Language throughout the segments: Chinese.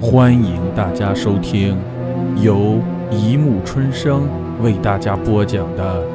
欢迎大家收听由一木春生为大家播讲的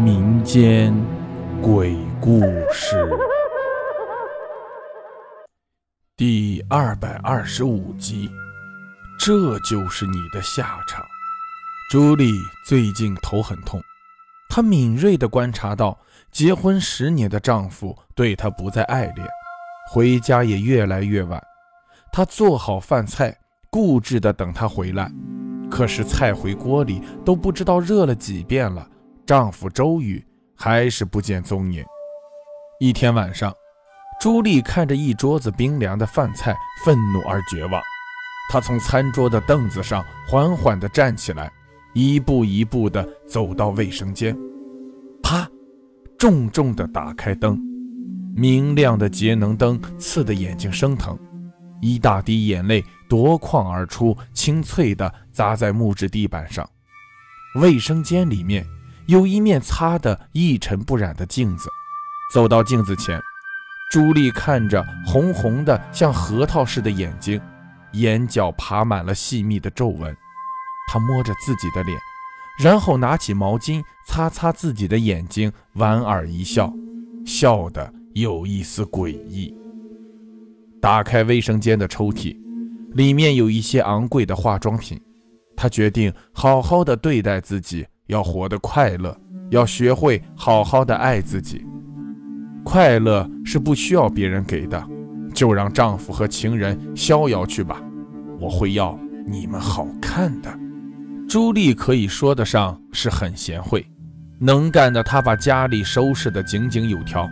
民间鬼故事第二百二十五集。这就是你的下场。朱莉最近头很痛，她敏锐地观察到，结婚十年的丈夫对她不再爱恋，回家也越来越晚。她做好饭菜，固执地等他回来，可是菜回锅里都不知道热了几遍了，丈夫周宇还是不见踪影。一天晚上，朱莉看着一桌子冰凉的饭菜，愤怒而绝望。她从餐桌的凳子上缓缓地站起来，一步一步地走到卫生间，啪，重重地打开灯，明亮的节能灯刺得眼睛生疼，一大滴眼泪夺眶而出，清脆地砸在木质地板上。卫生间里面有一面擦得一尘不染的镜子，走到镜子前，朱莉看着红红的像核桃似的眼睛。眼角爬满了细密的皱纹，她摸着自己的脸，然后拿起毛巾擦擦自己的眼睛，莞尔一笑，笑得有一丝诡异。打开卫生间的抽屉，里面有一些昂贵的化妆品。他决定好好的对待自己，要活得快乐，要学会好好的爱自己。快乐是不需要别人给的。就让丈夫和情人逍遥去吧，我会要你们好看的。朱莉可以说得上是很贤惠，能干的她把家里收拾得井井有条。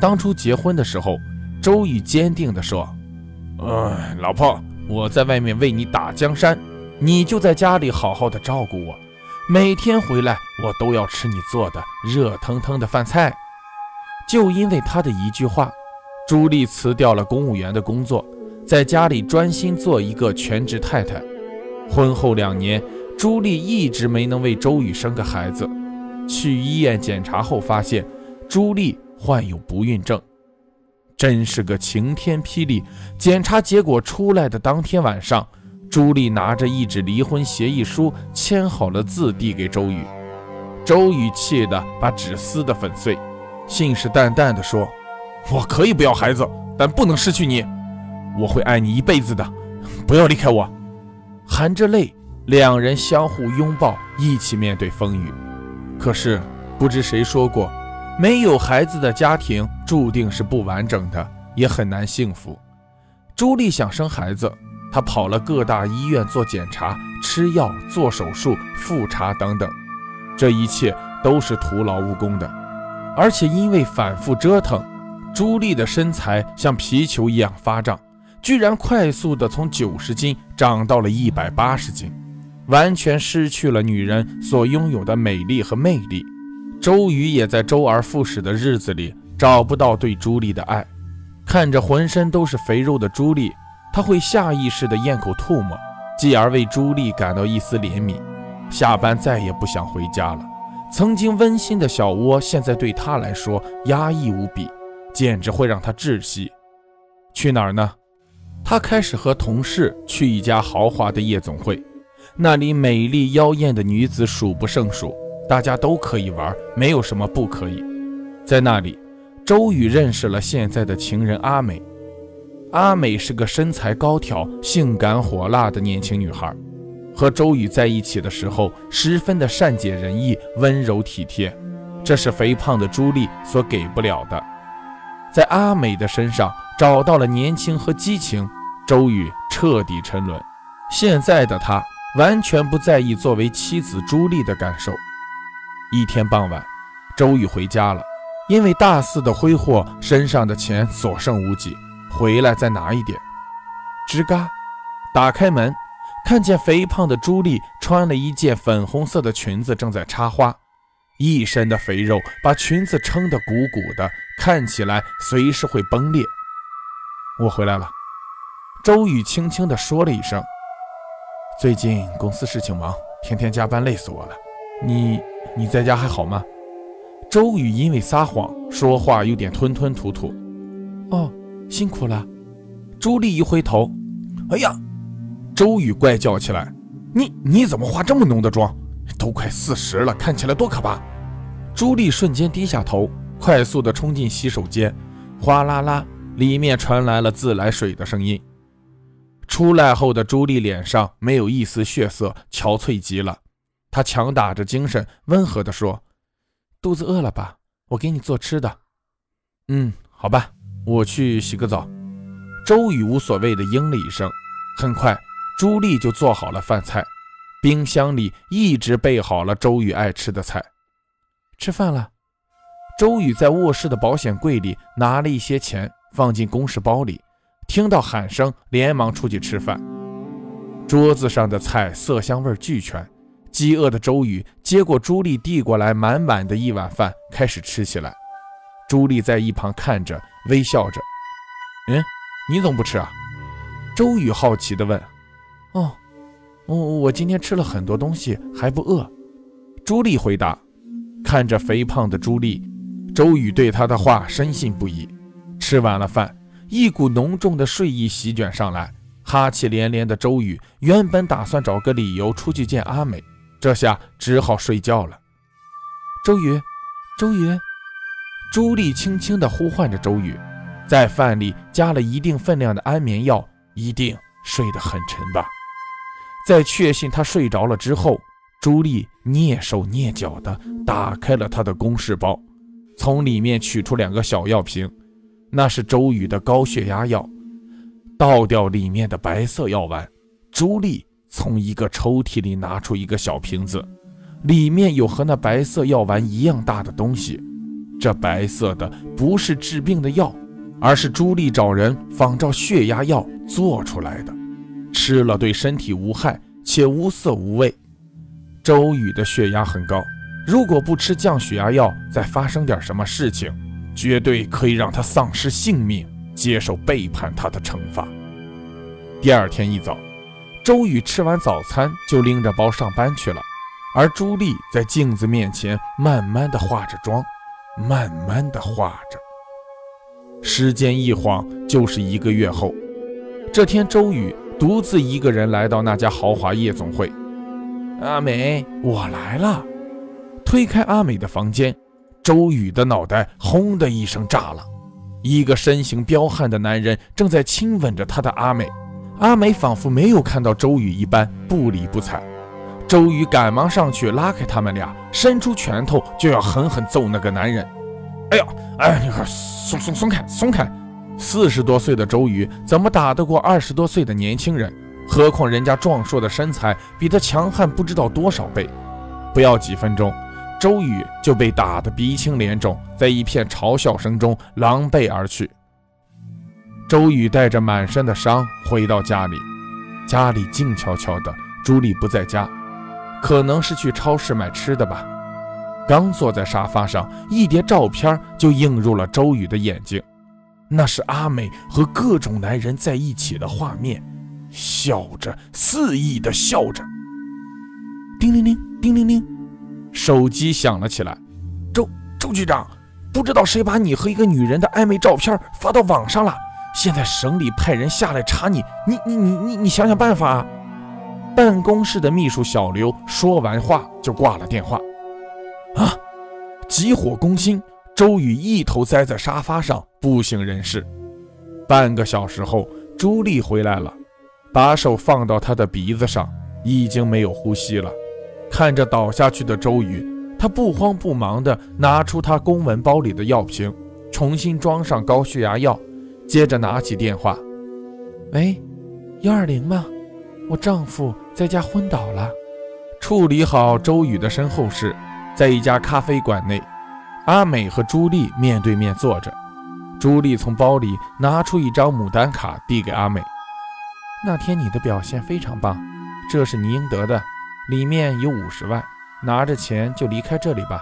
当初结婚的时候，周宇坚定地说：“哎，老婆，我在外面为你打江山，你就在家里好好的照顾我，每天回来我都要吃你做的热腾腾的饭菜。”就因为他的一句话。朱莉辞掉了公务员的工作，在家里专心做一个全职太太。婚后两年，朱莉一直没能为周宇生个孩子。去医院检查后，发现朱莉患有不孕症，真是个晴天霹雳！检查结果出来的当天晚上，朱莉拿着一纸离婚协议书，签好了字，递给周宇。周宇气得把纸撕得粉碎，信誓旦旦地说。我可以不要孩子，但不能失去你。我会爱你一辈子的，不要离开我。含着泪，两人相互拥抱，一起面对风雨。可是，不知谁说过，没有孩子的家庭注定是不完整的，也很难幸福。朱莉想生孩子，她跑了各大医院做检查、吃药、做手术、复查等等，这一切都是徒劳无功的，而且因为反复折腾。朱莉的身材像皮球一样发胀，居然快速的从九十斤长到了一百八十斤，完全失去了女人所拥有的美丽和魅力。周瑜也在周而复始的日子里找不到对朱莉的爱，看着浑身都是肥肉的朱莉，他会下意识的咽口唾沫，继而为朱莉感到一丝怜悯。下班再也不想回家了，曾经温馨的小窝，现在对他来说压抑无比。简直会让他窒息。去哪儿呢？他开始和同事去一家豪华的夜总会，那里美丽妖艳的女子数不胜数，大家都可以玩，没有什么不可以。在那里，周宇认识了现在的情人阿美。阿美是个身材高挑、性感火辣的年轻女孩，和周宇在一起的时候，十分的善解人意、温柔体贴，这是肥胖的朱莉所给不了的。在阿美的身上找到了年轻和激情，周宇彻底沉沦。现在的他完全不在意作为妻子朱莉的感受。一天傍晚，周宇回家了，因为大肆的挥霍，身上的钱所剩无几，回来再拿一点。吱嘎，打开门，看见肥胖的朱莉穿了一件粉红色的裙子，正在插花。一身的肥肉把裙子撑得鼓鼓的，看起来随时会崩裂。我回来了，周宇轻轻地说了一声：“最近公司事情忙，天天加班，累死我了。你你在家还好吗？”周宇因为撒谎，说话有点吞吞吐吐。“哦，辛苦了。”朱莉一回头：“哎呀，周宇怪叫起来：“你你怎么化这么浓的妆？都快四十了，看起来多可怕！”朱莉瞬间低下头，快速地冲进洗手间，哗啦啦，里面传来了自来水的声音。出来后的朱莉脸上没有一丝血色，憔悴极了。她强打着精神，温和地说：“肚子饿了吧？我给你做吃的。”“嗯，好吧，我去洗个澡。”周宇无所谓的应了一声。很快，朱莉就做好了饭菜，冰箱里一直备好了周宇爱吃的菜。吃饭了。周宇在卧室的保险柜里拿了一些钱，放进公事包里。听到喊声，连忙出去吃饭。桌子上的菜色香味俱全，饥饿的周宇接过朱莉递过来满满的一碗饭，开始吃起来。朱莉在一旁看着，微笑着：“嗯，你怎么不吃啊？”周宇好奇地问。“哦，我我今天吃了很多东西，还不饿。”朱莉回答。看着肥胖的朱莉，周宇对她的话深信不疑。吃完了饭。一股浓重的睡意席卷上来，哈气连连的周宇原本打算找个理由出去见阿美，这下只好睡觉了。周宇，周宇，朱莉轻轻地呼唤着周宇，在饭里加了一定分量的安眠药，一定睡得很沉吧。在确信他睡着了之后，朱莉蹑手蹑脚地打开了他的公事包，从里面取出两个小药瓶。那是周宇的高血压药，倒掉里面的白色药丸。朱莉从一个抽屉里拿出一个小瓶子，里面有和那白色药丸一样大的东西。这白色的不是治病的药，而是朱莉找人仿照血压药做出来的，吃了对身体无害且无色无味。周宇的血压很高，如果不吃降血压药，再发生点什么事情。绝对可以让他丧失性命，接受背叛他的惩罚。第二天一早，周宇吃完早餐就拎着包上班去了，而朱莉在镜子面前慢慢的化着妆，慢慢的化着。时间一晃就是一个月后，这天，周宇独自一个人来到那家豪华夜总会。阿美，我来了。推开阿美的房间。周宇的脑袋轰的一声炸了，一个身形彪悍的男人正在亲吻着他的阿美，阿美仿佛没有看到周宇一般不理不睬。周宇赶忙上去拉开他们俩，伸出拳头就要狠狠揍那个男人。哎呀，哎，你快松松松开，松开！四十多岁的周宇怎么打得过二十多岁的年轻人？何况人家壮硕的身材比他强悍不知道多少倍。不要几分钟。周宇就被打得鼻青脸肿，在一片嘲笑声中狼狈而去。周宇带着满身的伤回到家里，家里静悄悄的，朱莉不在家，可能是去超市买吃的吧。刚坐在沙发上，一叠照片就映入了周宇的眼睛，那是阿美和各种男人在一起的画面，笑着，肆意的笑着。叮铃铃，叮铃铃。手机响了起来，周周局长，不知道谁把你和一个女人的暧昧照片发到网上了，现在省里派人下来查你，你你你你你想想办法。办公室的秘书小刘说完话就挂了电话。啊！急火攻心，周宇一头栽在沙发上，不省人事。半个小时后，朱莉回来了，把手放到他的鼻子上，已经没有呼吸了。看着倒下去的周宇，他不慌不忙地拿出他公文包里的药瓶，重新装上高血压药，接着拿起电话：“喂，幺二零吗？我丈夫在家昏倒了。”处理好周宇的身后事，在一家咖啡馆内，阿美和朱莉面对面坐着。朱莉从包里拿出一张牡丹卡，递给阿美：“那天你的表现非常棒，这是你应得的。”里面有五十万，拿着钱就离开这里吧。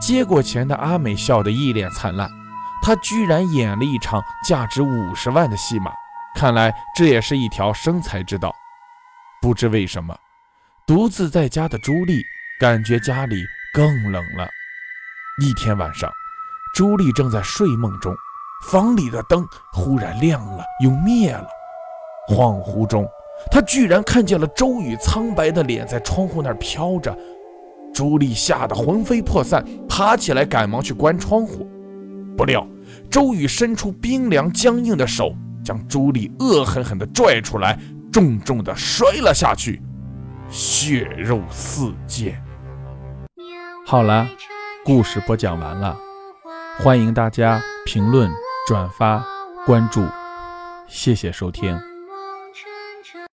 接过钱的阿美笑得一脸灿烂，他居然演了一场价值五十万的戏码，看来这也是一条生财之道。不知为什么，独自在家的朱莉感觉家里更冷了。一天晚上，朱莉正在睡梦中，房里的灯忽然亮了又灭了，恍惚中。他居然看见了周宇苍白的脸在窗户那儿飘着。朱莉吓得魂飞魄散，爬起来赶忙去关窗户。不料周宇伸出冰凉僵硬的手，将朱莉恶狠狠地拽出来，重重地摔了下去，血肉四溅。好了，故事播讲完了，欢迎大家评论、转发、关注，谢谢收听。